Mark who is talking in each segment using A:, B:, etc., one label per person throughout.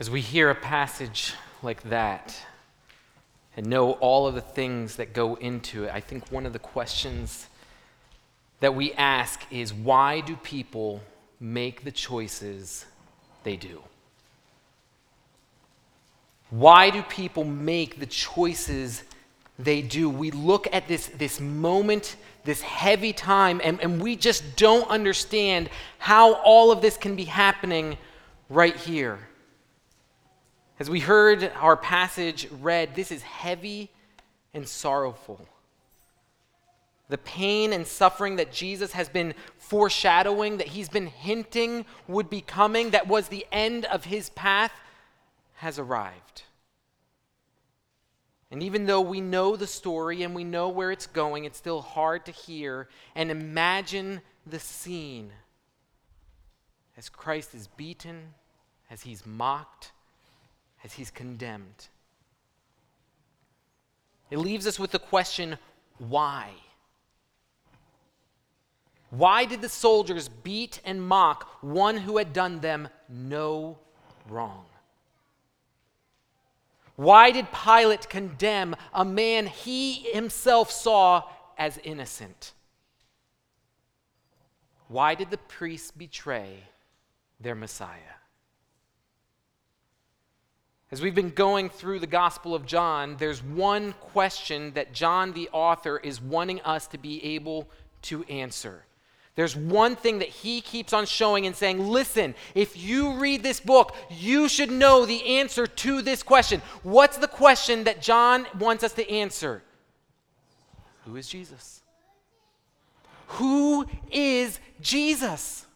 A: As we hear a passage like that and know all of the things that go into it, I think one of the questions that we ask is why do people make the choices they do? Why do people make the choices they do? We look at this, this moment, this heavy time, and, and we just don't understand how all of this can be happening right here. As we heard our passage read, this is heavy and sorrowful. The pain and suffering that Jesus has been foreshadowing, that he's been hinting would be coming, that was the end of his path, has arrived. And even though we know the story and we know where it's going, it's still hard to hear and imagine the scene as Christ is beaten, as he's mocked as he's condemned. It leaves us with the question why? Why did the soldiers beat and mock one who had done them no wrong? Why did Pilate condemn a man he himself saw as innocent? Why did the priests betray their Messiah? As we've been going through the Gospel of John, there's one question that John, the author, is wanting us to be able to answer. There's one thing that he keeps on showing and saying, listen, if you read this book, you should know the answer to this question. What's the question that John wants us to answer? Who is Jesus? Who is Jesus?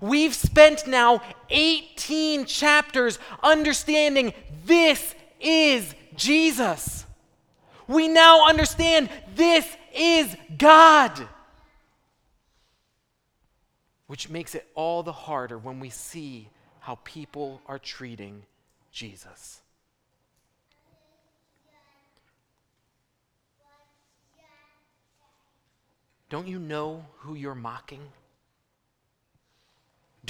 A: We've spent now 18 chapters understanding this is Jesus. We now understand this is God. Which makes it all the harder when we see how people are treating Jesus. Don't you know who you're mocking?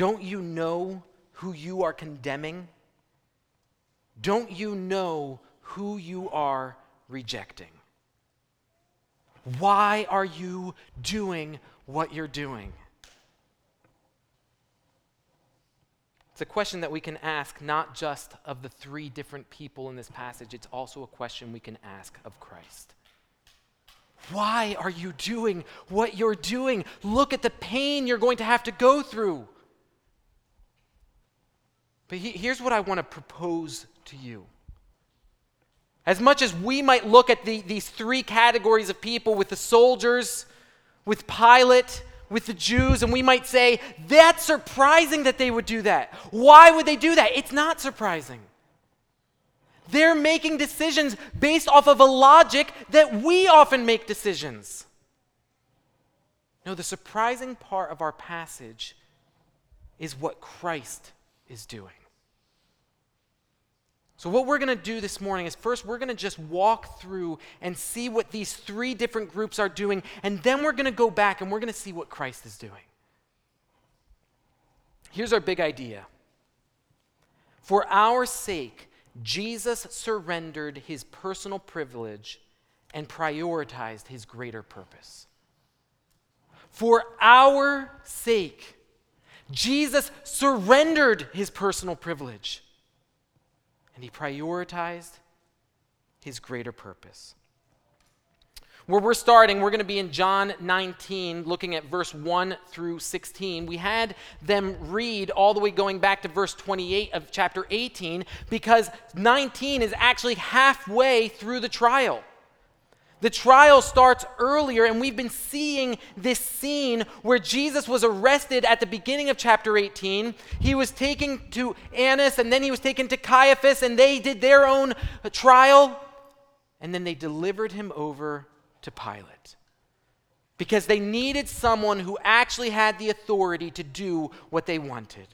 A: Don't you know who you are condemning? Don't you know who you are rejecting? Why are you doing what you're doing? It's a question that we can ask not just of the three different people in this passage, it's also a question we can ask of Christ. Why are you doing what you're doing? Look at the pain you're going to have to go through. But he, here's what I want to propose to you. As much as we might look at the, these three categories of people with the soldiers, with Pilate, with the Jews, and we might say, that's surprising that they would do that. Why would they do that? It's not surprising. They're making decisions based off of a logic that we often make decisions. No, the surprising part of our passage is what Christ is doing. So, what we're going to do this morning is first, we're going to just walk through and see what these three different groups are doing, and then we're going to go back and we're going to see what Christ is doing. Here's our big idea For our sake, Jesus surrendered his personal privilege and prioritized his greater purpose. For our sake, Jesus surrendered his personal privilege and he prioritized his greater purpose. Where we're starting, we're going to be in John 19, looking at verse 1 through 16. We had them read all the way going back to verse 28 of chapter 18 because 19 is actually halfway through the trial. The trial starts earlier, and we've been seeing this scene where Jesus was arrested at the beginning of chapter 18. He was taken to Annas, and then he was taken to Caiaphas, and they did their own trial, and then they delivered him over to Pilate because they needed someone who actually had the authority to do what they wanted.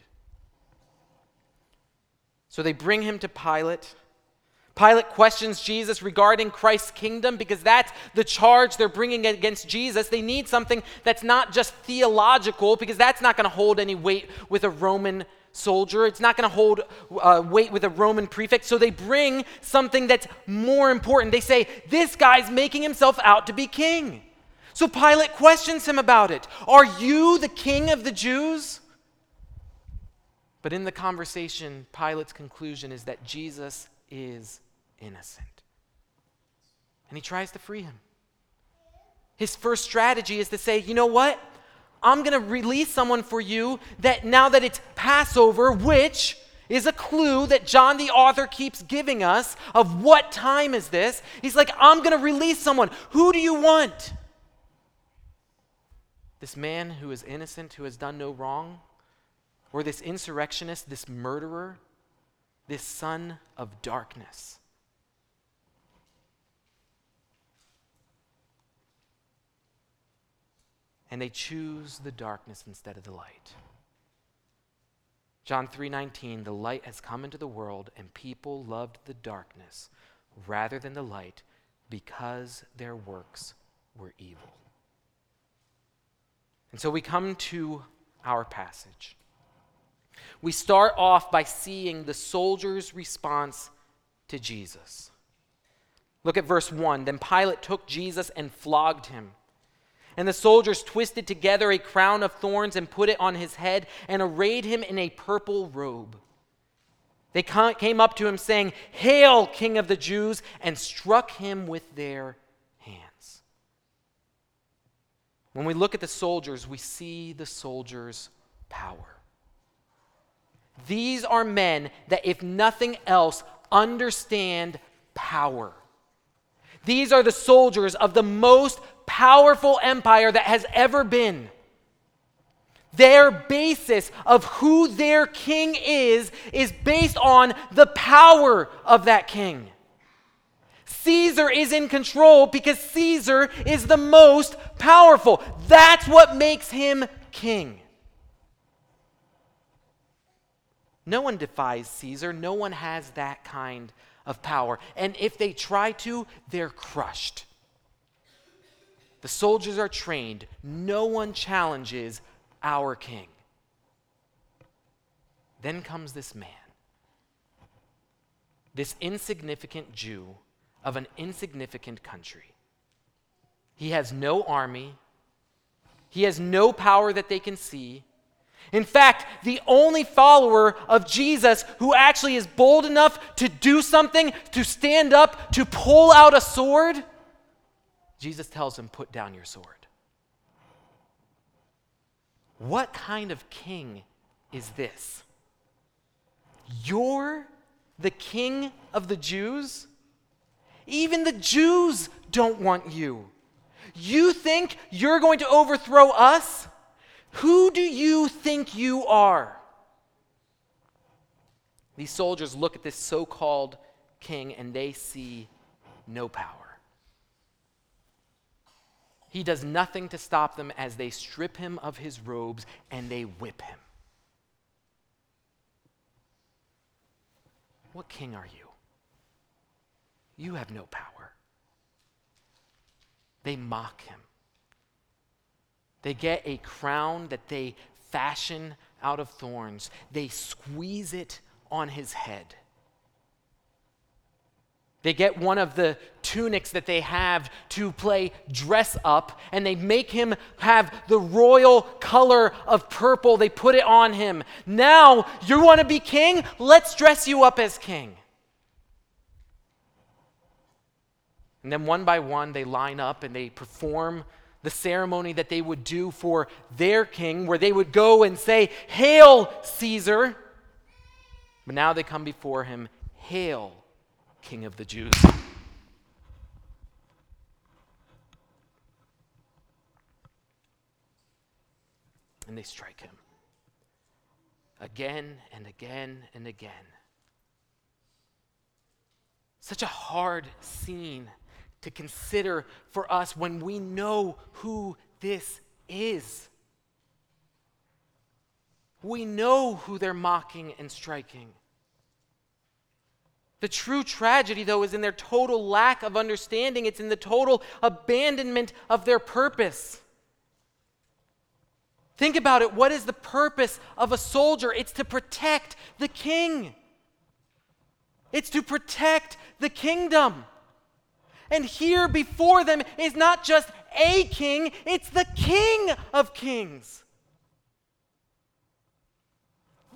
A: So they bring him to Pilate. Pilate questions Jesus regarding Christ's kingdom because that's the charge they're bringing against Jesus. They need something that's not just theological because that's not going to hold any weight with a Roman soldier. It's not going to hold uh, weight with a Roman prefect. So they bring something that's more important. They say, This guy's making himself out to be king. So Pilate questions him about it. Are you the king of the Jews? But in the conversation, Pilate's conclusion is that Jesus is innocent. And he tries to free him. His first strategy is to say, you know what? I'm going to release someone for you that now that it's Passover, which is a clue that John the author keeps giving us of what time is this. He's like, I'm going to release someone. Who do you want? This man who is innocent, who has done no wrong? Or this insurrectionist, this murderer, this son of darkness? And they choose the darkness instead of the light. John 3:19 The light has come into the world and people loved the darkness rather than the light because their works were evil. And so we come to our passage. We start off by seeing the soldiers' response to Jesus. Look at verse 1. Then Pilate took Jesus and flogged him. And the soldiers twisted together a crown of thorns and put it on his head and arrayed him in a purple robe. They came up to him saying, Hail, King of the Jews, and struck him with their hands. When we look at the soldiers, we see the soldiers' power. These are men that, if nothing else, understand power. These are the soldiers of the most powerful empire that has ever been. Their basis of who their king is is based on the power of that king. Caesar is in control because Caesar is the most powerful. That's what makes him king. No one defies Caesar. No one has that kind of power. And if they try to, they're crushed. The soldiers are trained. No one challenges our king. Then comes this man, this insignificant Jew of an insignificant country. He has no army, he has no power that they can see. In fact, the only follower of Jesus who actually is bold enough to do something, to stand up, to pull out a sword, Jesus tells him, Put down your sword. What kind of king is this? You're the king of the Jews? Even the Jews don't want you. You think you're going to overthrow us? Who do you think you are? These soldiers look at this so called king and they see no power. He does nothing to stop them as they strip him of his robes and they whip him. What king are you? You have no power. They mock him. They get a crown that they fashion out of thorns, they squeeze it on his head. They get one of the tunics that they have to play dress up, and they make him have the royal color of purple. They put it on him. Now, you want to be king? Let's dress you up as king. And then one by one, they line up and they perform the ceremony that they would do for their king, where they would go and say, Hail, Caesar. But now they come before him, Hail, King of the Jews. And they strike him again and again and again. Such a hard scene to consider for us when we know who this is. We know who they're mocking and striking. The true tragedy, though, is in their total lack of understanding. It's in the total abandonment of their purpose. Think about it. What is the purpose of a soldier? It's to protect the king, it's to protect the kingdom. And here before them is not just a king, it's the king of kings.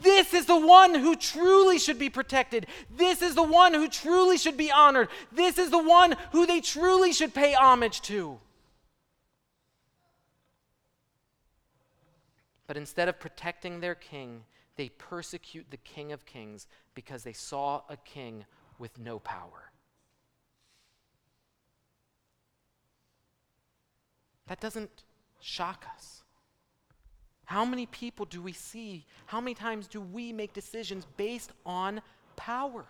A: This is the one who truly should be protected. This is the one who truly should be honored. This is the one who they truly should pay homage to. But instead of protecting their king, they persecute the King of Kings because they saw a king with no power. That doesn't shock us. How many people do we see? How many times do we make decisions based on power?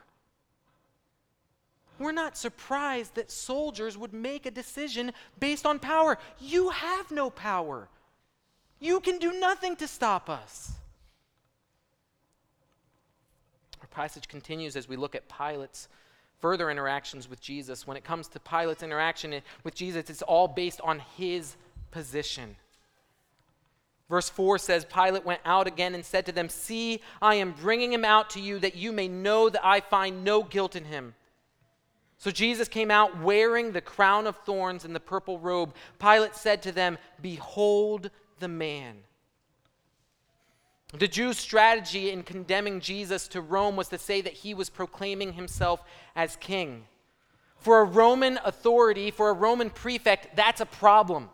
A: We're not surprised that soldiers would make a decision based on power. You have no power. You can do nothing to stop us. Our passage continues as we look at Pilate's further interactions with Jesus. When it comes to Pilate's interaction with Jesus, it's all based on his position. Verse 4 says Pilate went out again and said to them, See, I am bringing him out to you that you may know that I find no guilt in him. So Jesus came out wearing the crown of thorns and the purple robe. Pilate said to them, Behold the man. The Jews' strategy in condemning Jesus to Rome was to say that he was proclaiming himself as king. For a Roman authority, for a Roman prefect, that's a problem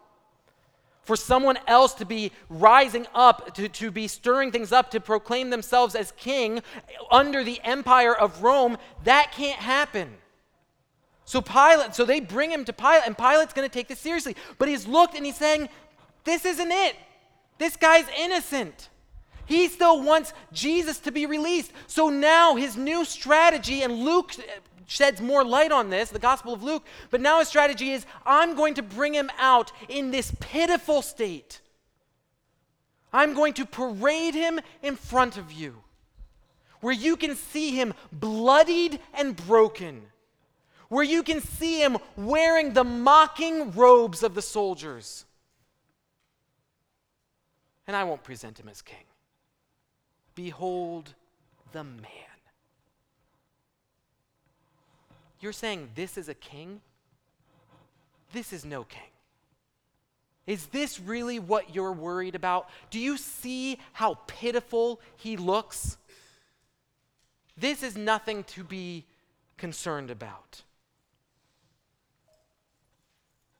A: for someone else to be rising up, to, to be stirring things up, to proclaim themselves as king under the empire of Rome, that can't happen. So Pilate, so they bring him to Pilate, and Pilate's going to take this seriously. But he's looked and he's saying, This isn't it. This guy's innocent. He still wants Jesus to be released. So now his new strategy, and Luke sheds more light on this, the Gospel of Luke. But now his strategy is I'm going to bring him out in this pitiful state. I'm going to parade him in front of you, where you can see him bloodied and broken, where you can see him wearing the mocking robes of the soldiers. And I won't present him as king. Behold the man. You're saying this is a king? This is no king. Is this really what you're worried about? Do you see how pitiful he looks? This is nothing to be concerned about.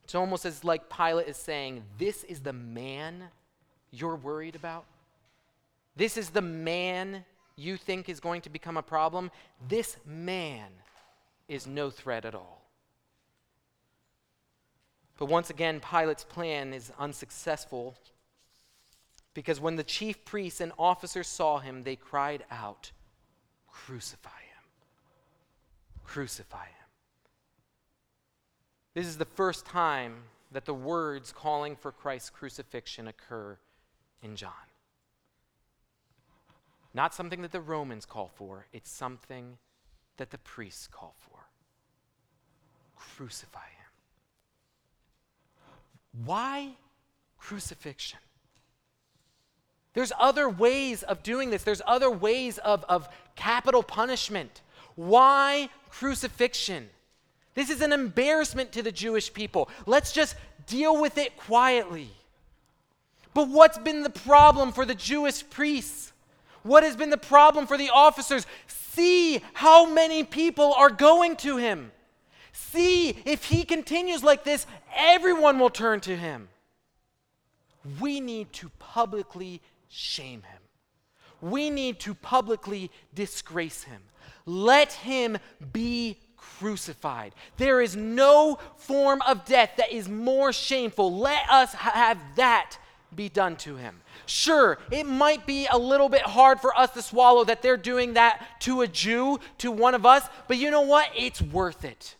A: It's almost as like Pilate is saying, This is the man you're worried about. This is the man you think is going to become a problem. This man is no threat at all. But once again, Pilate's plan is unsuccessful because when the chief priests and officers saw him, they cried out, Crucify him! Crucify him! This is the first time that the words calling for Christ's crucifixion occur in John. Not something that the Romans call for, it's something that the priests call for crucify him. Why crucifixion? There's other ways of doing this. There's other ways of, of capital punishment. Why crucifixion? This is an embarrassment to the Jewish people. Let's just deal with it quietly. But what's been the problem for the Jewish priests? What has been the problem for the officers? See how many people are going to him. See, if he continues like this, everyone will turn to him. We need to publicly shame him. We need to publicly disgrace him. Let him be crucified. There is no form of death that is more shameful. Let us have that be done to him. Sure, it might be a little bit hard for us to swallow that they're doing that to a Jew, to one of us, but you know what? It's worth it.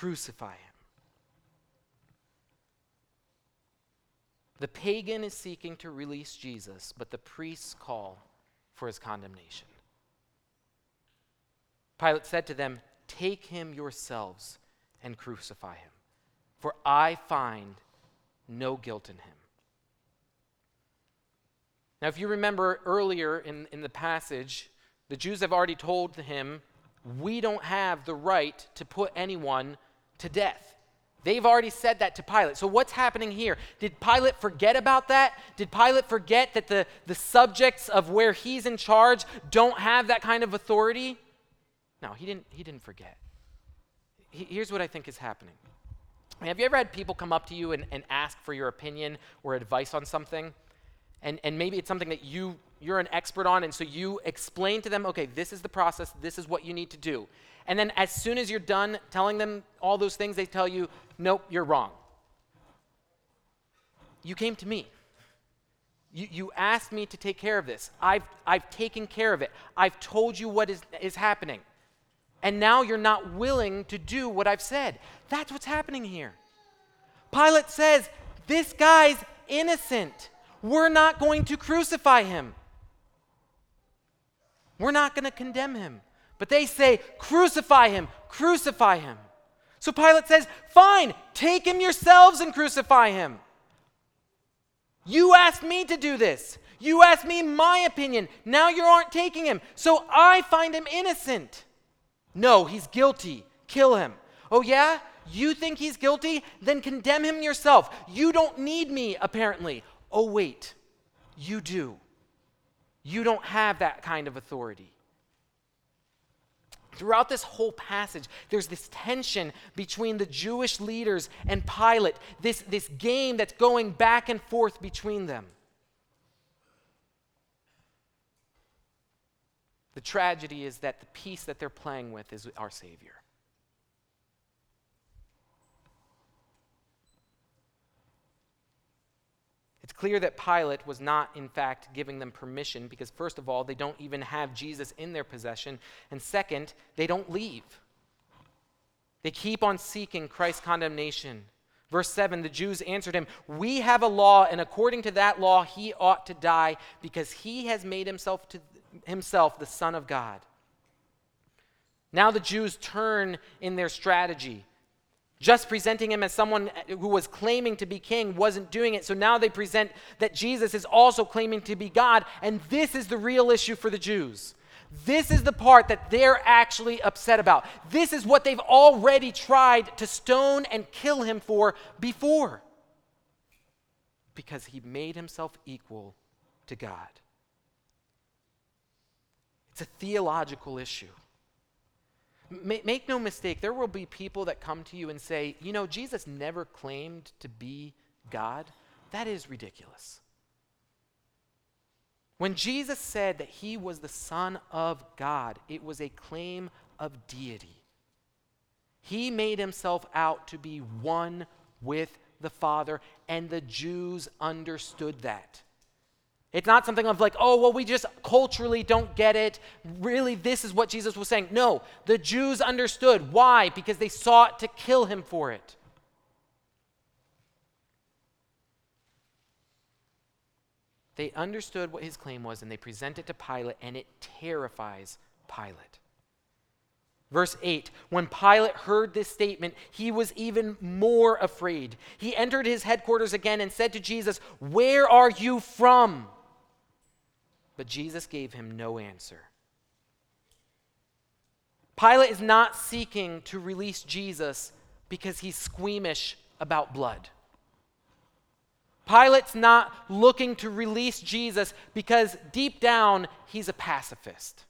A: Crucify him. The pagan is seeking to release Jesus, but the priests call for his condemnation. Pilate said to them, Take him yourselves and crucify him, for I find no guilt in him. Now, if you remember earlier in, in the passage, the Jews have already told him, We don't have the right to put anyone to death. They've already said that to Pilate. So, what's happening here? Did Pilate forget about that? Did Pilate forget that the, the subjects of where he's in charge don't have that kind of authority? No, he didn't, he didn't forget. He, here's what I think is happening. Have you ever had people come up to you and, and ask for your opinion or advice on something? and, and maybe it's something that you you're an expert on and so you explain to them okay this is the process this is what you need to do and then as soon as you're done telling them all those things they tell you nope you're wrong. You came to me. You, you asked me to take care of this. I've, I've taken care of it. I've told you what is, is happening. And now you're not willing to do what i've said. That's what's happening here. Pilate says this guy's innocent. We're not going to crucify him. We're not going to condemn him. But they say, Crucify him, crucify him. So Pilate says, Fine, take him yourselves and crucify him. You asked me to do this. You asked me my opinion. Now you aren't taking him. So I find him innocent. No, he's guilty. Kill him. Oh, yeah? You think he's guilty? Then condemn him yourself. You don't need me, apparently. Oh, wait, you do. You don't have that kind of authority. Throughout this whole passage, there's this tension between the Jewish leaders and Pilate, this, this game that's going back and forth between them. The tragedy is that the piece that they're playing with is our Savior. Clear that Pilate was not, in fact, giving them permission because, first of all, they don't even have Jesus in their possession. And second, they don't leave. They keep on seeking Christ's condemnation. Verse 7 the Jews answered him, We have a law, and according to that law, he ought to die because he has made himself, to, himself the Son of God. Now the Jews turn in their strategy. Just presenting him as someone who was claiming to be king wasn't doing it. So now they present that Jesus is also claiming to be God. And this is the real issue for the Jews. This is the part that they're actually upset about. This is what they've already tried to stone and kill him for before. Because he made himself equal to God. It's a theological issue. Make no mistake, there will be people that come to you and say, you know, Jesus never claimed to be God. That is ridiculous. When Jesus said that he was the Son of God, it was a claim of deity. He made himself out to be one with the Father, and the Jews understood that. It's not something of like, oh, well, we just culturally don't get it. Really, this is what Jesus was saying. No, the Jews understood. Why? Because they sought to kill him for it. They understood what his claim was and they present it to Pilate, and it terrifies Pilate. Verse 8 When Pilate heard this statement, he was even more afraid. He entered his headquarters again and said to Jesus, Where are you from? But Jesus gave him no answer. Pilate is not seeking to release Jesus because he's squeamish about blood. Pilate's not looking to release Jesus because deep down he's a pacifist.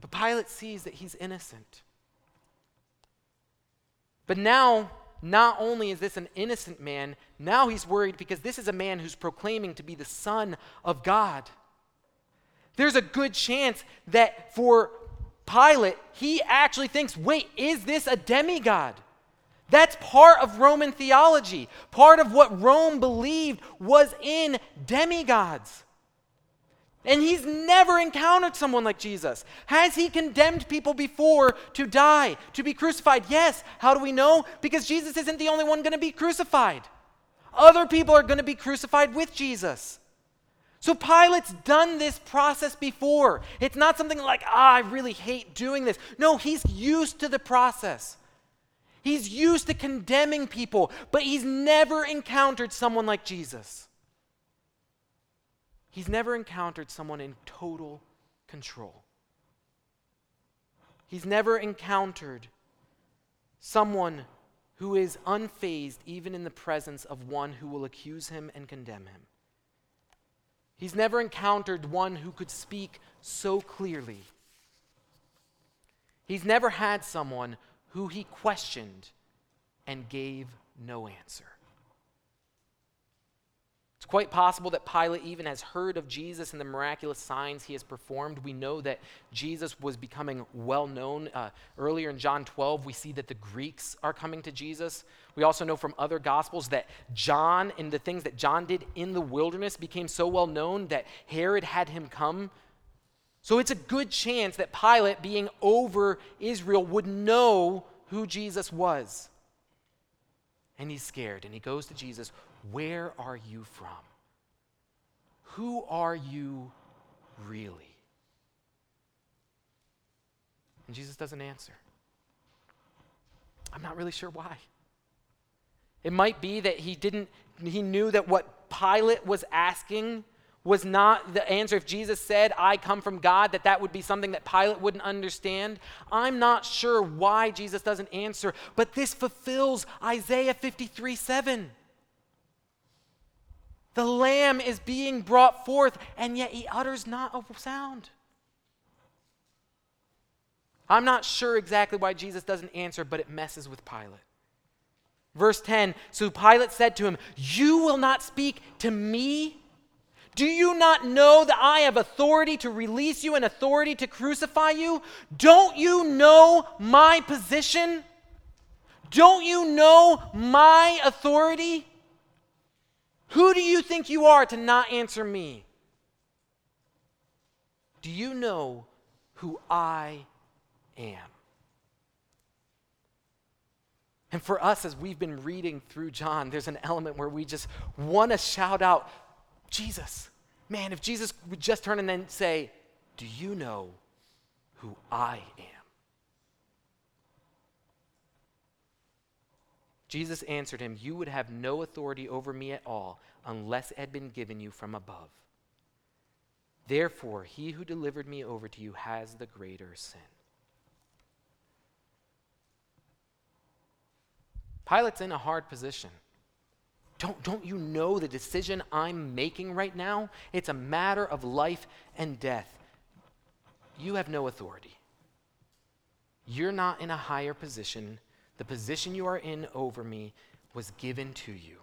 A: But Pilate sees that he's innocent. But now not only is this an innocent man, now he's worried because this is a man who's proclaiming to be the Son of God. There's a good chance that for Pilate, he actually thinks, wait, is this a demigod? That's part of Roman theology. Part of what Rome believed was in demigods. And he's never encountered someone like Jesus. Has he condemned people before to die, to be crucified? Yes. How do we know? Because Jesus isn't the only one going to be crucified. Other people are going to be crucified with Jesus. So Pilate's done this process before. It's not something like, ah, I really hate doing this. No, he's used to the process. He's used to condemning people, but he's never encountered someone like Jesus. He's never encountered someone in total control. He's never encountered someone who is unfazed even in the presence of one who will accuse him and condemn him. He's never encountered one who could speak so clearly. He's never had someone who he questioned and gave no answer. It's quite possible that Pilate even has heard of Jesus and the miraculous signs he has performed. We know that Jesus was becoming well known. Uh, earlier in John 12, we see that the Greeks are coming to Jesus. We also know from other gospels that John and the things that John did in the wilderness became so well known that Herod had him come. So it's a good chance that Pilate, being over Israel, would know who Jesus was. And he's scared and he goes to Jesus. Where are you from? Who are you really? And Jesus doesn't answer. I'm not really sure why. It might be that he didn't, he knew that what Pilate was asking was not the answer. If Jesus said, I come from God, that that would be something that Pilate wouldn't understand. I'm not sure why Jesus doesn't answer, but this fulfills Isaiah 53 7. The lamb is being brought forth, and yet he utters not a sound. I'm not sure exactly why Jesus doesn't answer, but it messes with Pilate. Verse 10 So Pilate said to him, You will not speak to me? Do you not know that I have authority to release you and authority to crucify you? Don't you know my position? Don't you know my authority? Who do you think you are to not answer me? Do you know who I am? And for us, as we've been reading through John, there's an element where we just want to shout out, Jesus. Man, if Jesus would just turn and then say, Do you know who I am? Jesus answered him, You would have no authority over me at all unless it had been given you from above. Therefore, he who delivered me over to you has the greater sin. Pilate's in a hard position. Don't, don't you know the decision I'm making right now? It's a matter of life and death. You have no authority. You're not in a higher position the position you are in over me was given to you.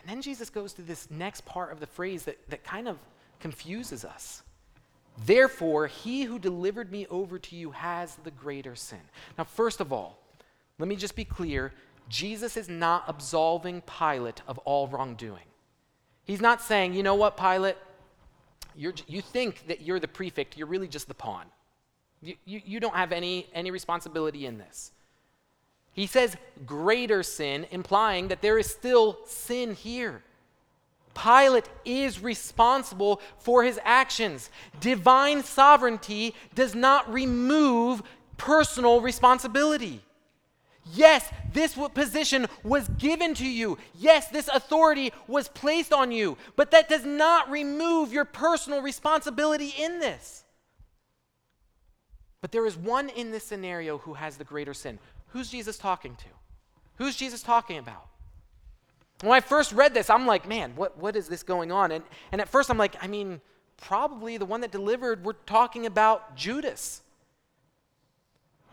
A: And then Jesus goes to this next part of the phrase that, that kind of confuses us. Therefore, he who delivered me over to you has the greater sin. Now, first of all, let me just be clear Jesus is not absolving Pilate of all wrongdoing. He's not saying, you know what, Pilate, you you think that you're the prefect, you're really just the pawn. You, you, you don't have any, any responsibility in this. He says greater sin, implying that there is still sin here. Pilate is responsible for his actions. Divine sovereignty does not remove personal responsibility. Yes, this position was given to you. Yes, this authority was placed on you, but that does not remove your personal responsibility in this. But there is one in this scenario who has the greater sin. Who's Jesus talking to? Who's Jesus talking about? When I first read this, I'm like, man, what, what is this going on? And, and at first, I'm like, I mean, probably the one that delivered, we're talking about Judas.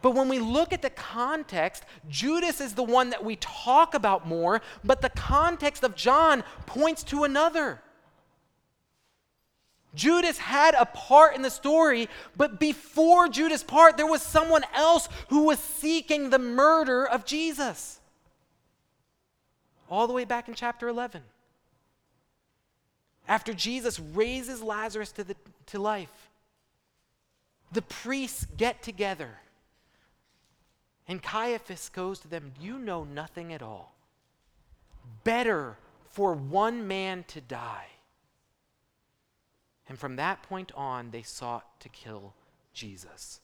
A: But when we look at the context, Judas is the one that we talk about more, but the context of John points to another. Judas had a part in the story, but before Judas' part, there was someone else who was seeking the murder of Jesus. All the way back in chapter 11. After Jesus raises Lazarus to, the, to life, the priests get together. And Caiaphas goes to them, You know nothing at all. Better for one man to die and from that point on, they sought to kill Jesus.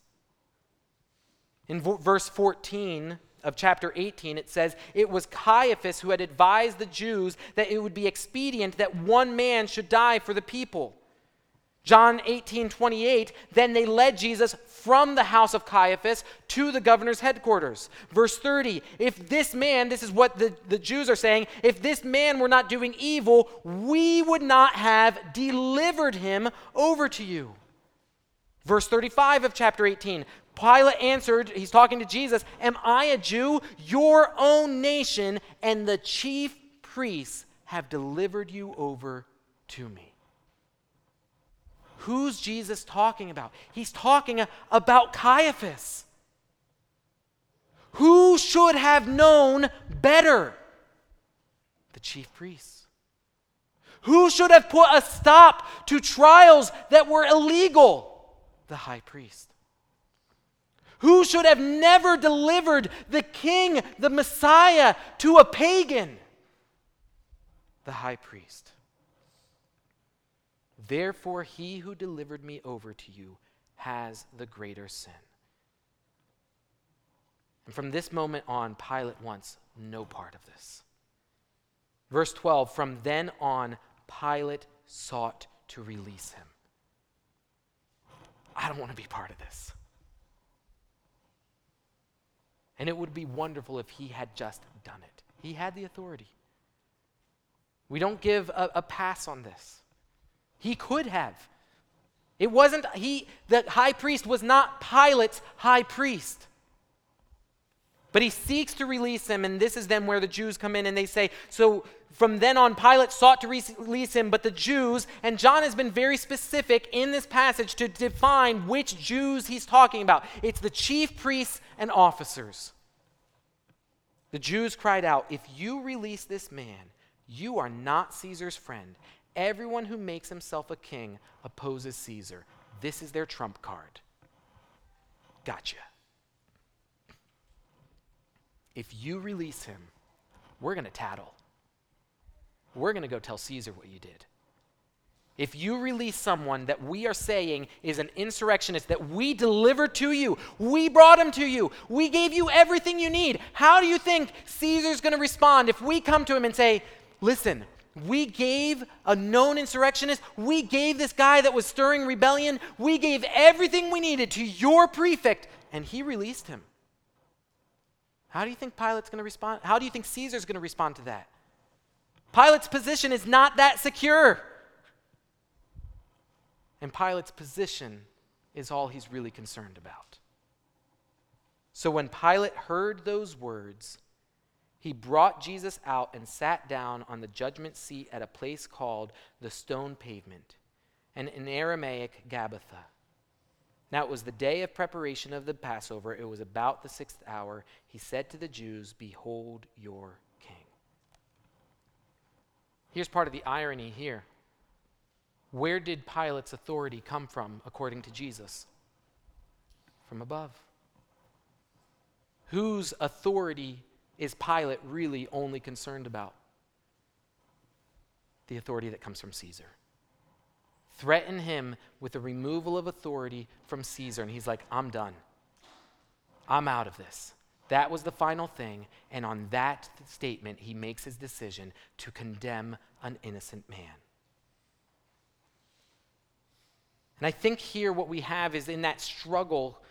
A: In v- verse 14 of chapter 18, it says, It was Caiaphas who had advised the Jews that it would be expedient that one man should die for the people. John 18, 28, then they led Jesus from the house of Caiaphas to the governor's headquarters. Verse 30, if this man, this is what the, the Jews are saying, if this man were not doing evil, we would not have delivered him over to you. Verse 35 of chapter 18, Pilate answered, he's talking to Jesus, Am I a Jew? Your own nation and the chief priests have delivered you over to me. Who's Jesus talking about? He's talking about Caiaphas. Who should have known better? The chief priests. Who should have put a stop to trials that were illegal? The high priest. Who should have never delivered the king, the Messiah, to a pagan? The high priest. Therefore, he who delivered me over to you has the greater sin. And from this moment on, Pilate wants no part of this. Verse 12 From then on, Pilate sought to release him. I don't want to be part of this. And it would be wonderful if he had just done it. He had the authority. We don't give a, a pass on this. He could have. It wasn't, he, the high priest was not Pilate's high priest. But he seeks to release him, and this is then where the Jews come in and they say, So from then on, Pilate sought to release him, but the Jews, and John has been very specific in this passage to define which Jews he's talking about. It's the chief priests and officers. The Jews cried out, If you release this man, you are not Caesar's friend, Everyone who makes himself a king opposes Caesar. This is their trump card. Gotcha. If you release him, we're going to tattle. We're going to go tell Caesar what you did. If you release someone that we are saying is an insurrectionist that we delivered to you, we brought him to you, we gave you everything you need, how do you think Caesar's going to respond if we come to him and say, listen, we gave a known insurrectionist, we gave this guy that was stirring rebellion, we gave everything we needed to your prefect, and he released him. How do you think Pilate's going to respond? How do you think Caesar's going to respond to that? Pilate's position is not that secure. And Pilate's position is all he's really concerned about. So when Pilate heard those words, he brought Jesus out and sat down on the judgment seat at a place called the stone pavement, and in Aramaic, Gabbatha. Now it was the day of preparation of the Passover. It was about the sixth hour. He said to the Jews, Behold your king. Here's part of the irony here. Where did Pilate's authority come from, according to Jesus? From above. Whose authority is Pilate really only concerned about? The authority that comes from Caesar. Threaten him with the removal of authority from Caesar, and he's like, I'm done. I'm out of this. That was the final thing, and on that statement, he makes his decision to condemn an innocent man. And I think here what we have is in that struggle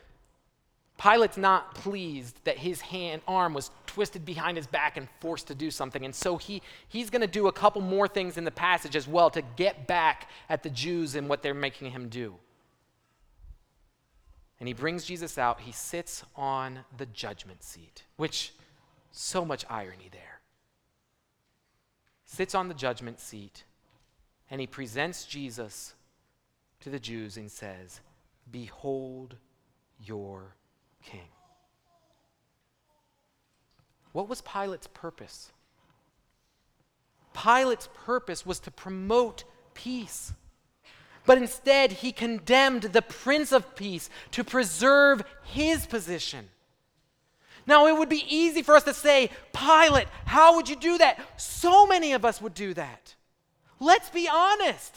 A: Pilate's not pleased that his hand arm was twisted behind his back and forced to do something. And so he, he's going to do a couple more things in the passage as well to get back at the Jews and what they're making him do. And he brings Jesus out. He sits on the judgment seat, which, so much irony there. Sits on the judgment seat, and he presents Jesus to the Jews and says, Behold your king. What was Pilate's purpose? Pilate's purpose was to promote peace. But instead, he condemned the Prince of Peace to preserve his position. Now, it would be easy for us to say, Pilate, how would you do that? So many of us would do that. Let's be honest.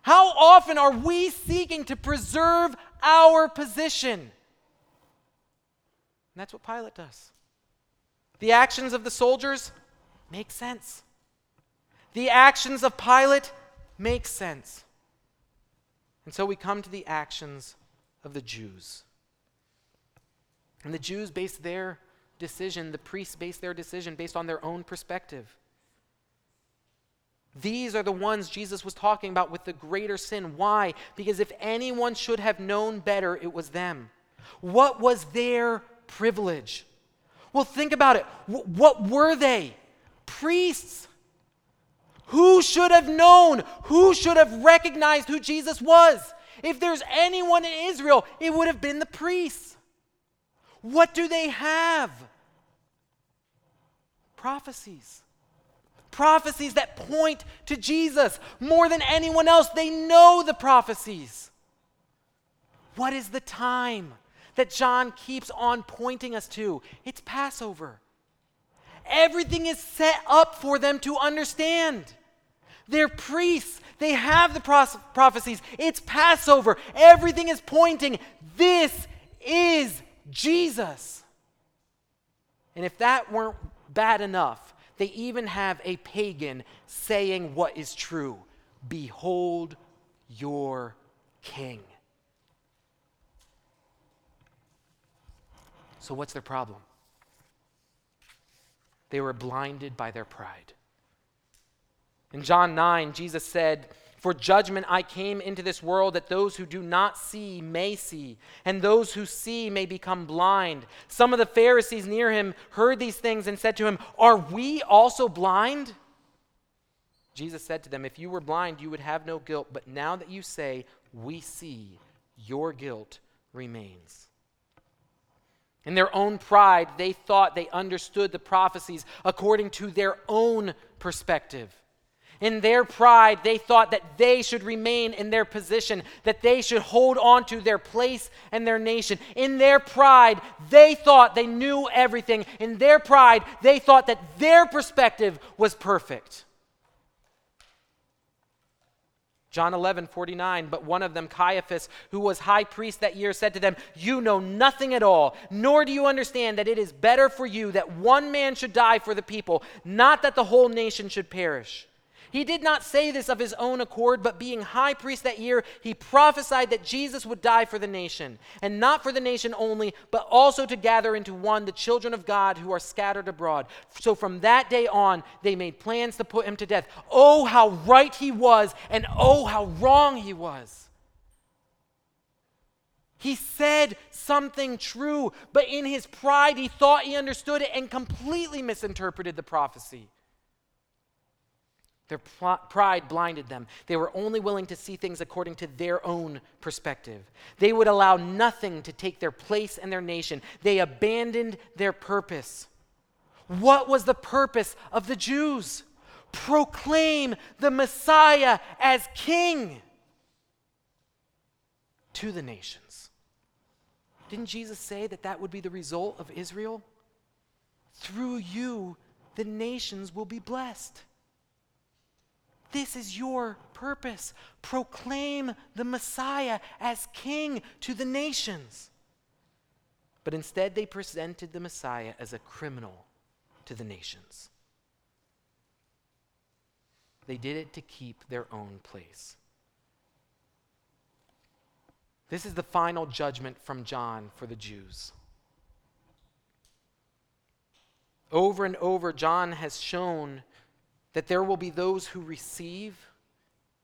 A: How often are we seeking to preserve our position? And that's what Pilate does. The actions of the soldiers make sense. The actions of Pilate make sense. And so we come to the actions of the Jews. And the Jews base their decision, the priests base their decision based on their own perspective. These are the ones Jesus was talking about with the greater sin. Why? Because if anyone should have known better, it was them. What was their privilege? Well, think about it. W- what were they? Priests. Who should have known? Who should have recognized who Jesus was? If there's anyone in Israel, it would have been the priests. What do they have? Prophecies. Prophecies that point to Jesus. More than anyone else, they know the prophecies. What is the time that John keeps on pointing us to? It's Passover. Everything is set up for them to understand. They're priests. They have the prophecies. It's Passover. Everything is pointing. This is Jesus. And if that weren't bad enough, they even have a pagan saying what is true Behold your king. So, what's their problem? They were blinded by their pride. In John 9, Jesus said, For judgment I came into this world that those who do not see may see, and those who see may become blind. Some of the Pharisees near him heard these things and said to him, Are we also blind? Jesus said to them, If you were blind, you would have no guilt, but now that you say, We see, your guilt remains. In their own pride, they thought they understood the prophecies according to their own perspective. In their pride, they thought that they should remain in their position, that they should hold on to their place and their nation. In their pride, they thought they knew everything. In their pride, they thought that their perspective was perfect. John 11, 49. But one of them, Caiaphas, who was high priest that year, said to them, You know nothing at all, nor do you understand that it is better for you that one man should die for the people, not that the whole nation should perish. He did not say this of his own accord, but being high priest that year, he prophesied that Jesus would die for the nation, and not for the nation only, but also to gather into one the children of God who are scattered abroad. So from that day on, they made plans to put him to death. Oh, how right he was, and oh, how wrong he was. He said something true, but in his pride, he thought he understood it and completely misinterpreted the prophecy. Their pride blinded them. They were only willing to see things according to their own perspective. They would allow nothing to take their place and their nation. They abandoned their purpose. What was the purpose of the Jews? Proclaim the Messiah as king to the nations. Didn't Jesus say that that would be the result of Israel? Through you, the nations will be blessed. This is your purpose. Proclaim the Messiah as king to the nations. But instead, they presented the Messiah as a criminal to the nations. They did it to keep their own place. This is the final judgment from John for the Jews. Over and over, John has shown that there will be those who receive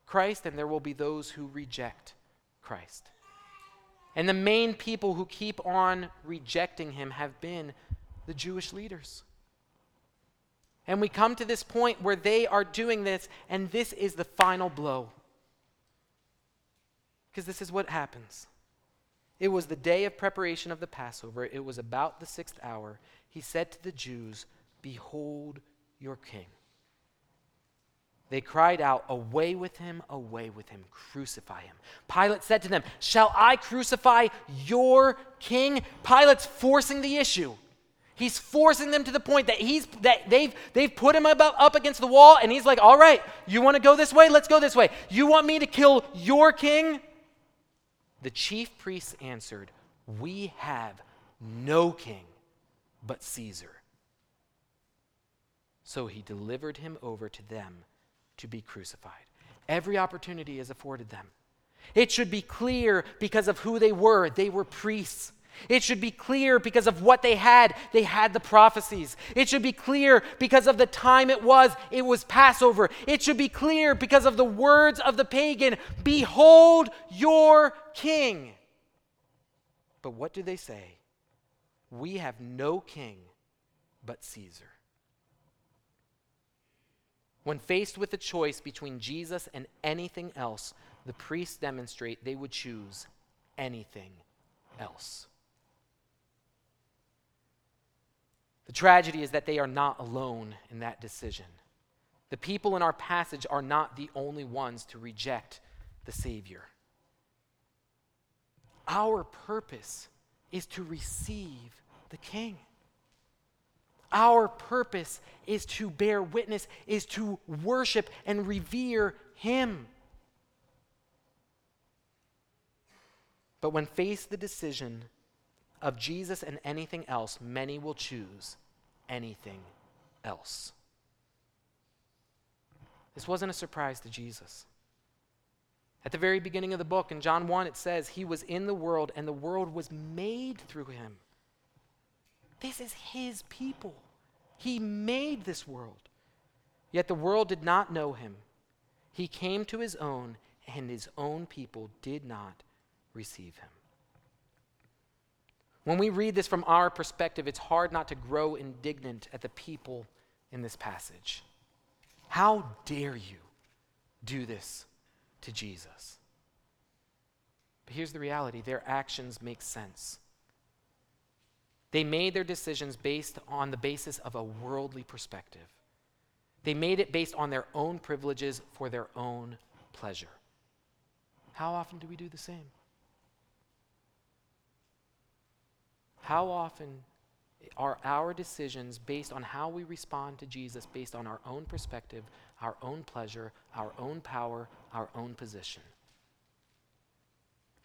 A: Christ and there will be those who reject Christ. And the main people who keep on rejecting him have been the Jewish leaders. And we come to this point where they are doing this, and this is the final blow. Because this is what happens. It was the day of preparation of the Passover. It was about the sixth hour. He said to the Jews, Behold your king. They cried out, Away with him, away with him, crucify him. Pilate said to them, Shall I crucify your king? Pilate's forcing the issue. He's forcing them to the point that he's that they've they've put him about, up against the wall, and he's like, All right, you want to go this way? Let's go this way. You want me to kill your king? The chief priests answered, We have no king but Caesar. So he delivered him over to them to be crucified. Every opportunity is afforded them. It should be clear because of who they were. They were priests. It should be clear because of what they had. They had the prophecies. It should be clear because of the time it was. It was Passover. It should be clear because of the words of the pagan Behold your king. But what do they say? We have no king but Caesar. When faced with a choice between Jesus and anything else, the priests demonstrate they would choose anything else. The tragedy is that they are not alone in that decision. The people in our passage are not the only ones to reject the Savior. Our purpose is to receive the King. Our purpose is to bear witness, is to worship and revere Him. But when faced the decision of Jesus and anything else, many will choose anything else. This wasn't a surprise to Jesus. At the very beginning of the book, in John 1, it says, He was in the world, and the world was made through him. This is His people. He made this world. Yet the world did not know Him. He came to His own, and His own people did not receive Him. When we read this from our perspective, it's hard not to grow indignant at the people in this passage. How dare you do this to Jesus? But here's the reality their actions make sense. They made their decisions based on the basis of a worldly perspective. They made it based on their own privileges for their own pleasure. How often do we do the same? How often are our decisions based on how we respond to Jesus, based on our own perspective, our own pleasure, our own power, our own position?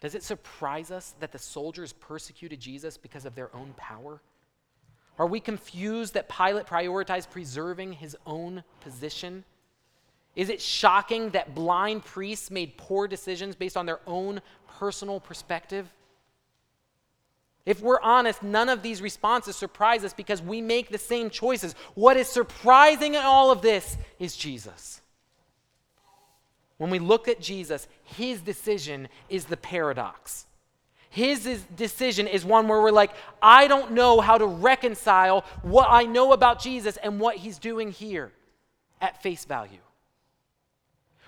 A: Does it surprise us that the soldiers persecuted Jesus because of their own power? Are we confused that Pilate prioritized preserving his own position? Is it shocking that blind priests made poor decisions based on their own personal perspective? If we're honest, none of these responses surprise us because we make the same choices. What is surprising in all of this is Jesus. When we look at Jesus, his decision is the paradox. His is, decision is one where we're like, I don't know how to reconcile what I know about Jesus and what he's doing here at face value.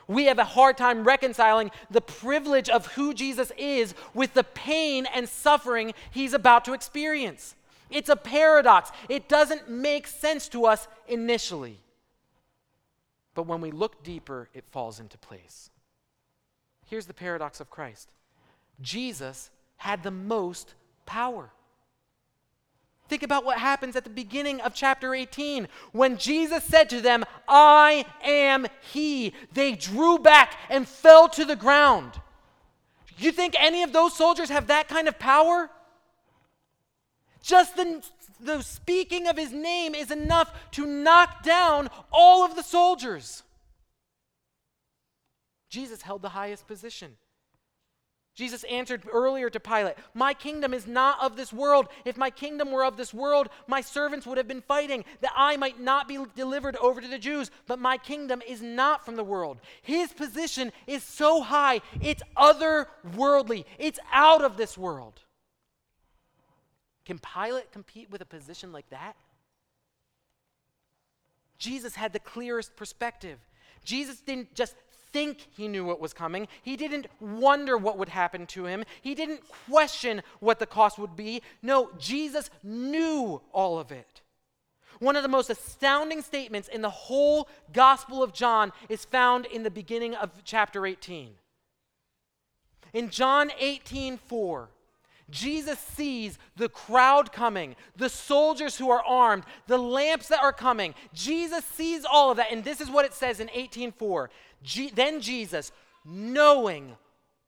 A: We have a hard time reconciling the privilege of who Jesus is with the pain and suffering he's about to experience. It's a paradox. It doesn't make sense to us initially. But when we look deeper, it falls into place. Here's the paradox of Christ Jesus had the most power. Think about what happens at the beginning of chapter 18. When Jesus said to them, I am He, they drew back and fell to the ground. You think any of those soldiers have that kind of power? Just the, the speaking of his name is enough to knock down all of the soldiers. Jesus held the highest position. Jesus answered earlier to Pilate, My kingdom is not of this world. If my kingdom were of this world, my servants would have been fighting that I might not be delivered over to the Jews. But my kingdom is not from the world. His position is so high, it's otherworldly, it's out of this world. Can Pilate compete with a position like that? Jesus had the clearest perspective. Jesus didn't just think he knew what was coming. He didn't wonder what would happen to him. He didn't question what the cost would be. No, Jesus knew all of it. One of the most astounding statements in the whole Gospel of John is found in the beginning of chapter 18. In John 18 4, Jesus sees the crowd coming, the soldiers who are armed, the lamps that are coming. Jesus sees all of that. And this is what it says in 18:4. then Jesus, knowing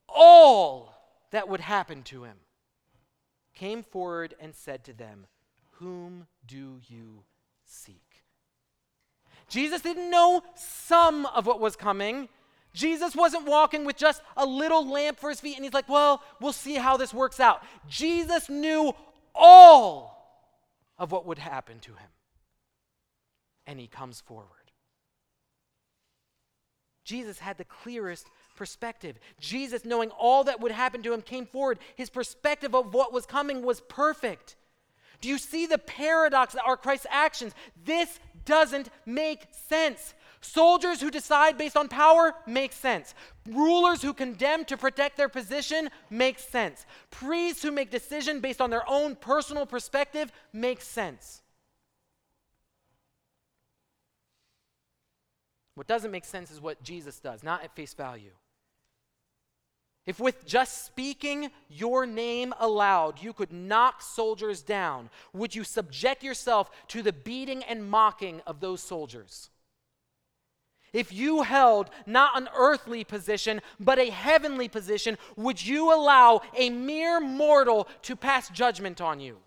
A: all that would happen to him, came forward and said to them, Whom do you seek? Jesus didn't know some of what was coming. Jesus wasn't walking with just a little lamp for his feet and he's like, well, we'll see how this works out. Jesus knew all of what would happen to him. And he comes forward. Jesus had the clearest perspective. Jesus, knowing all that would happen to him, came forward. His perspective of what was coming was perfect. Do you see the paradox that are Christ's actions? This doesn't make sense. Soldiers who decide based on power make sense. Rulers who condemn to protect their position make sense. Priests who make decision based on their own personal perspective make sense. What doesn't make sense is what Jesus does, not at face value. If with just speaking your name aloud you could knock soldiers down, would you subject yourself to the beating and mocking of those soldiers? If you held not an earthly position, but a heavenly position, would you allow a mere mortal to pass judgment on you?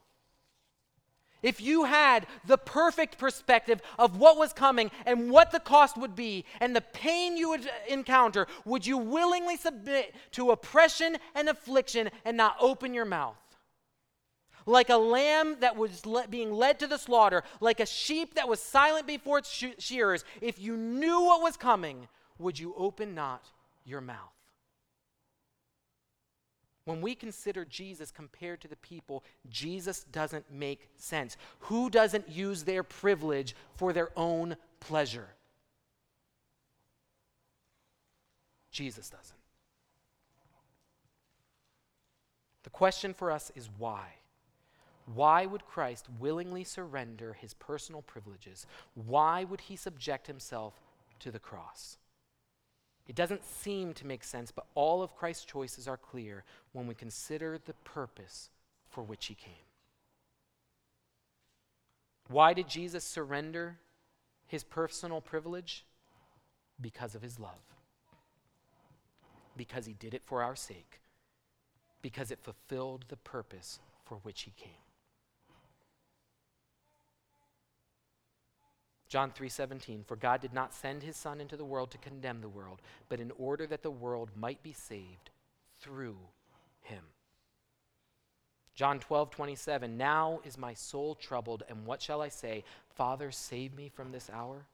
A: If you had the perfect perspective of what was coming and what the cost would be and the pain you would encounter, would you willingly submit to oppression and affliction and not open your mouth? Like a lamb that was le- being led to the slaughter, like a sheep that was silent before its shearers, if you knew what was coming, would you open not your mouth? When we consider Jesus compared to the people, Jesus doesn't make sense. Who doesn't use their privilege for their own pleasure? Jesus doesn't. The question for us is why? Why would Christ willingly surrender his personal privileges? Why would he subject himself to the cross? It doesn't seem to make sense, but all of Christ's choices are clear when we consider the purpose for which he came. Why did Jesus surrender his personal privilege? Because of his love. Because he did it for our sake. Because it fulfilled the purpose for which he came. John 3:17 For God did not send his son into the world to condemn the world, but in order that the world might be saved through him. John 12:27 Now is my soul troubled and what shall I say? Father, save me from this hour.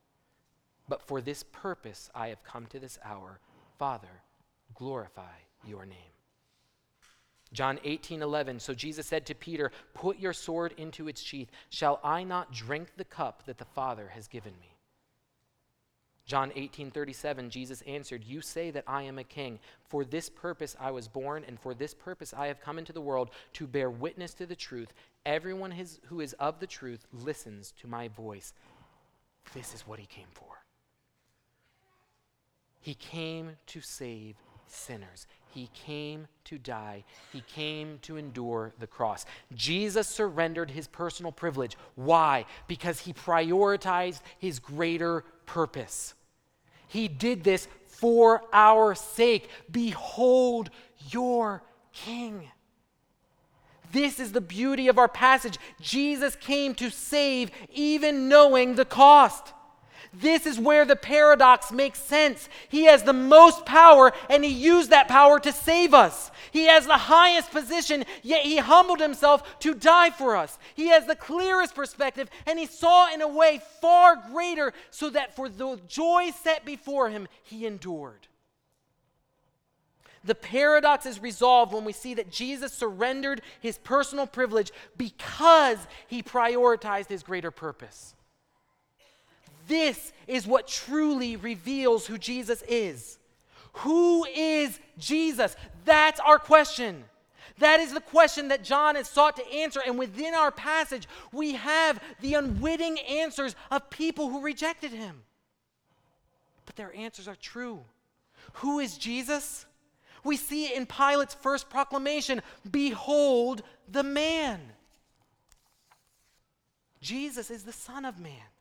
A: But for this purpose I have come to this hour. Father, glorify your name. John 18, 11. So Jesus said to Peter, Put your sword into its sheath. Shall I not drink the cup that the Father has given me? John 18, 37, Jesus answered, You say that I am a king. For this purpose I was born, and for this purpose I have come into the world to bear witness to the truth. Everyone his, who is of the truth listens to my voice. This is what he came for. He came to save sinners. He came to die. He came to endure the cross. Jesus surrendered his personal privilege. Why? Because he prioritized his greater purpose. He did this for our sake. Behold your King. This is the beauty of our passage. Jesus came to save, even knowing the cost. This is where the paradox makes sense. He has the most power, and he used that power to save us. He has the highest position, yet he humbled himself to die for us. He has the clearest perspective, and he saw in a way far greater, so that for the joy set before him, he endured. The paradox is resolved when we see that Jesus surrendered his personal privilege because he prioritized his greater purpose. This is what truly reveals who Jesus is. Who is Jesus? That's our question. That is the question that John has sought to answer. And within our passage, we have the unwitting answers of people who rejected him. But their answers are true. Who is Jesus? We see it in Pilate's first proclamation Behold the man. Jesus is the Son of Man.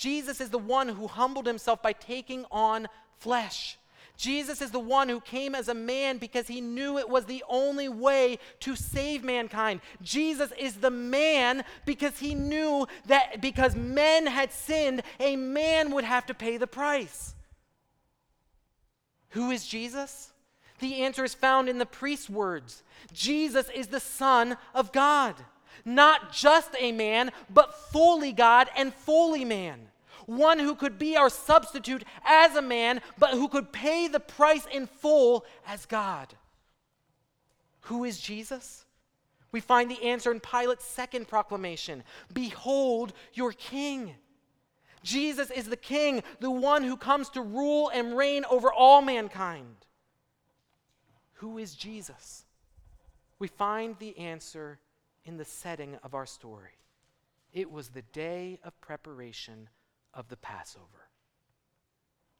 A: Jesus is the one who humbled himself by taking on flesh. Jesus is the one who came as a man because he knew it was the only way to save mankind. Jesus is the man because he knew that because men had sinned, a man would have to pay the price. Who is Jesus? The answer is found in the priest's words Jesus is the Son of God. Not just a man, but fully God and fully man. One who could be our substitute as a man, but who could pay the price in full as God. Who is Jesus? We find the answer in Pilate's second proclamation Behold your king. Jesus is the king, the one who comes to rule and reign over all mankind. Who is Jesus? We find the answer in the setting of our story. It was the day of preparation of the Passover.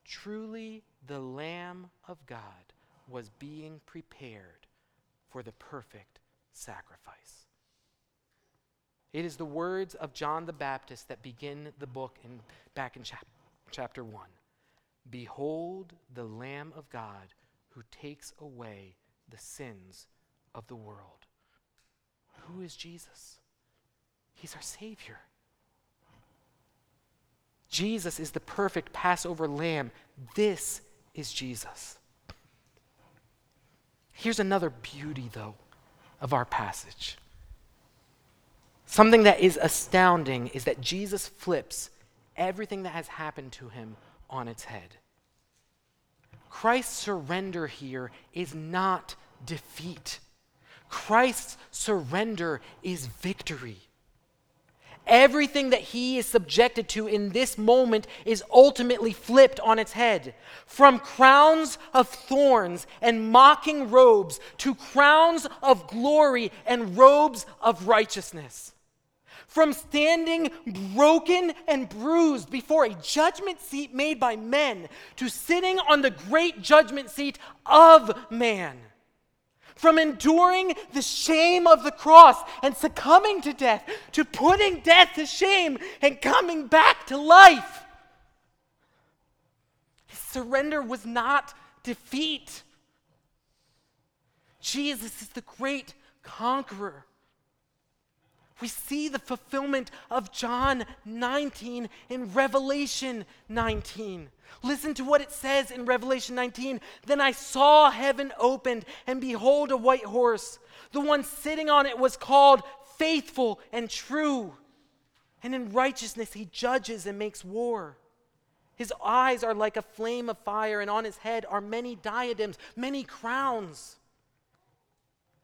A: Truly, the Lamb of God was being prepared for the perfect sacrifice. It is the words of John the Baptist that begin the book in, back in chap- chapter 1. Behold the Lamb of God who takes away the sins of the world. Who is Jesus? He's our Savior. Jesus is the perfect Passover lamb. This is Jesus. Here's another beauty, though, of our passage. Something that is astounding is that Jesus flips everything that has happened to him on its head. Christ's surrender here is not defeat. Christ's surrender is victory. Everything that he is subjected to in this moment is ultimately flipped on its head. From crowns of thorns and mocking robes to crowns of glory and robes of righteousness. From standing broken and bruised before a judgment seat made by men to sitting on the great judgment seat of man from enduring the shame of the cross and succumbing to death, to putting death to shame and coming back to life. His surrender was not defeat. Jesus is the great conqueror. We see the fulfillment of John 19 in Revelation 19. Listen to what it says in Revelation 19. Then I saw heaven opened, and behold, a white horse. The one sitting on it was called faithful and true. And in righteousness he judges and makes war. His eyes are like a flame of fire, and on his head are many diadems, many crowns.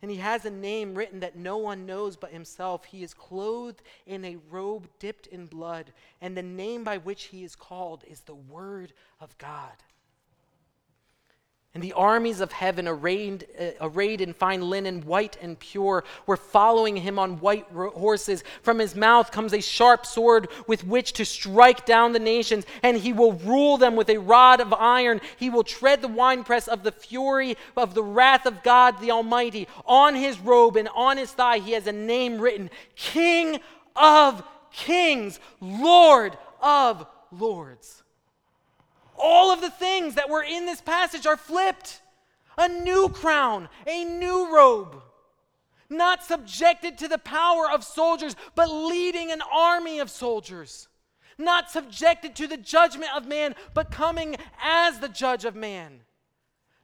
A: And he has a name written that no one knows but himself. He is clothed in a robe dipped in blood, and the name by which he is called is the Word of God. And the armies of heaven, arrayed, uh, arrayed in fine linen, white and pure, were following him on white ro- horses. From his mouth comes a sharp sword with which to strike down the nations, and he will rule them with a rod of iron. He will tread the winepress of the fury of the wrath of God the Almighty. On his robe and on his thigh, he has a name written King of Kings, Lord of Lords. All of the things that were in this passage are flipped. A new crown, a new robe. Not subjected to the power of soldiers, but leading an army of soldiers. Not subjected to the judgment of man, but coming as the judge of man.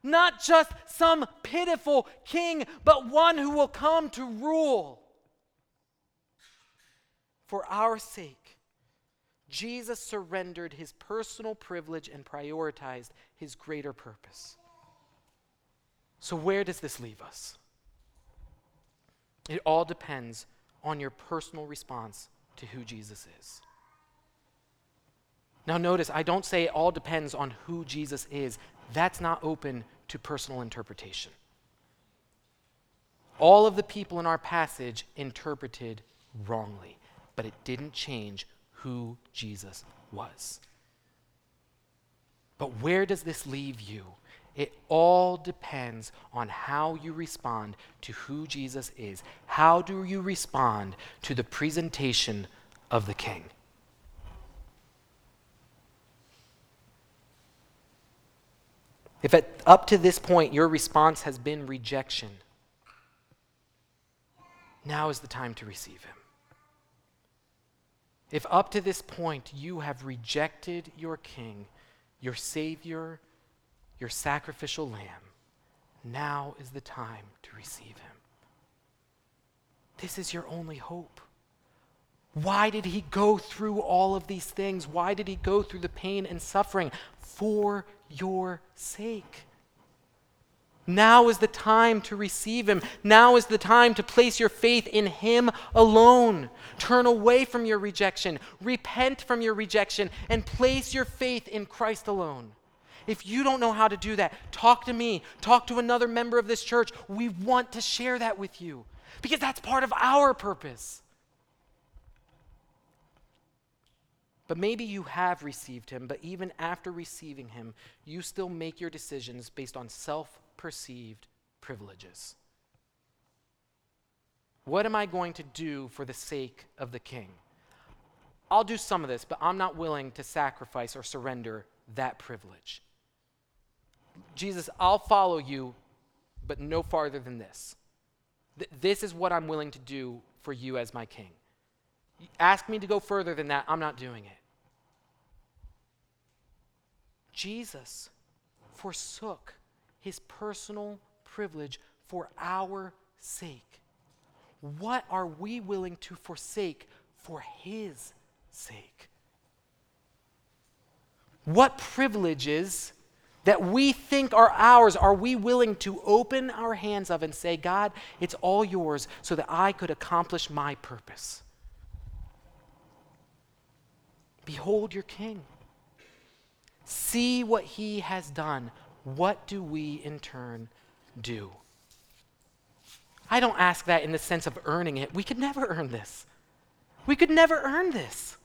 A: Not just some pitiful king, but one who will come to rule. For our sake, Jesus surrendered his personal privilege and prioritized his greater purpose. So, where does this leave us? It all depends on your personal response to who Jesus is. Now, notice, I don't say it all depends on who Jesus is. That's not open to personal interpretation. All of the people in our passage interpreted wrongly, but it didn't change who Jesus was. But where does this leave you? It all depends on how you respond to who Jesus is. How do you respond to the presentation of the King? If at, up to this point your response has been rejection, now is the time to receive Him. If up to this point you have rejected your King, your Savior, your sacrificial lamb, now is the time to receive Him. This is your only hope. Why did he go through all of these things? Why did he go through the pain and suffering? For your sake. Now is the time to receive him. Now is the time to place your faith in him alone. Turn away from your rejection, repent from your rejection, and place your faith in Christ alone. If you don't know how to do that, talk to me, talk to another member of this church. We want to share that with you because that's part of our purpose. But maybe you have received him, but even after receiving him, you still make your decisions based on self perceived privileges. What am I going to do for the sake of the king? I'll do some of this, but I'm not willing to sacrifice or surrender that privilege. Jesus, I'll follow you, but no farther than this. Th- this is what I'm willing to do for you as my king. Ask me to go further than that, I'm not doing it. Jesus forsook his personal privilege for our sake. What are we willing to forsake for his sake? What privileges that we think are ours are we willing to open our hands of and say, God, it's all yours so that I could accomplish my purpose? Behold your king. See what he has done. What do we in turn do? I don't ask that in the sense of earning it. We could never earn this. We could never earn this.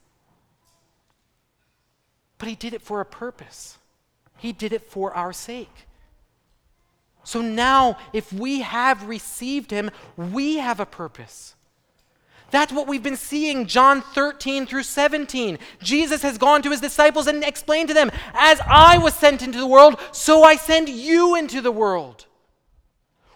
A: But he did it for a purpose. He did it for our sake. So now, if we have received him, we have a purpose. That's what we've been seeing, John 13 through 17. Jesus has gone to his disciples and explained to them, As I was sent into the world, so I send you into the world.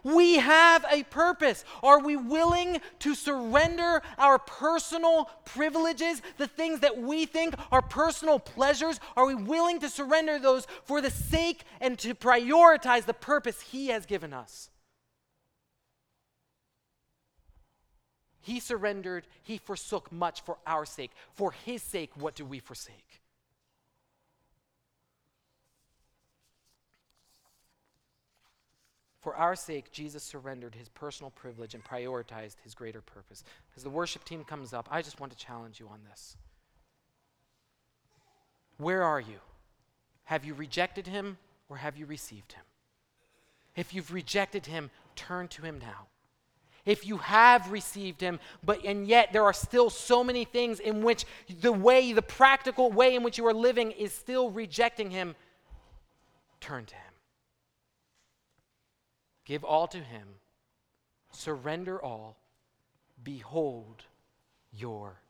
A: We have a purpose. Are we willing to surrender our personal privileges, the things that we think are personal pleasures? Are we willing to surrender those for the sake and to prioritize the purpose He has given us? He surrendered, He forsook much for our sake. For His sake, what do we forsake? For our sake, Jesus surrendered his personal privilege and prioritized his greater purpose. As the worship team comes up, I just want to challenge you on this. Where are you? Have you rejected him or have you received him? If you've rejected him, turn to him now. If you have received him, but and yet there are still so many things in which the way, the practical way in which you are living is still rejecting him, turn to him. Give all to him. Surrender all. Behold your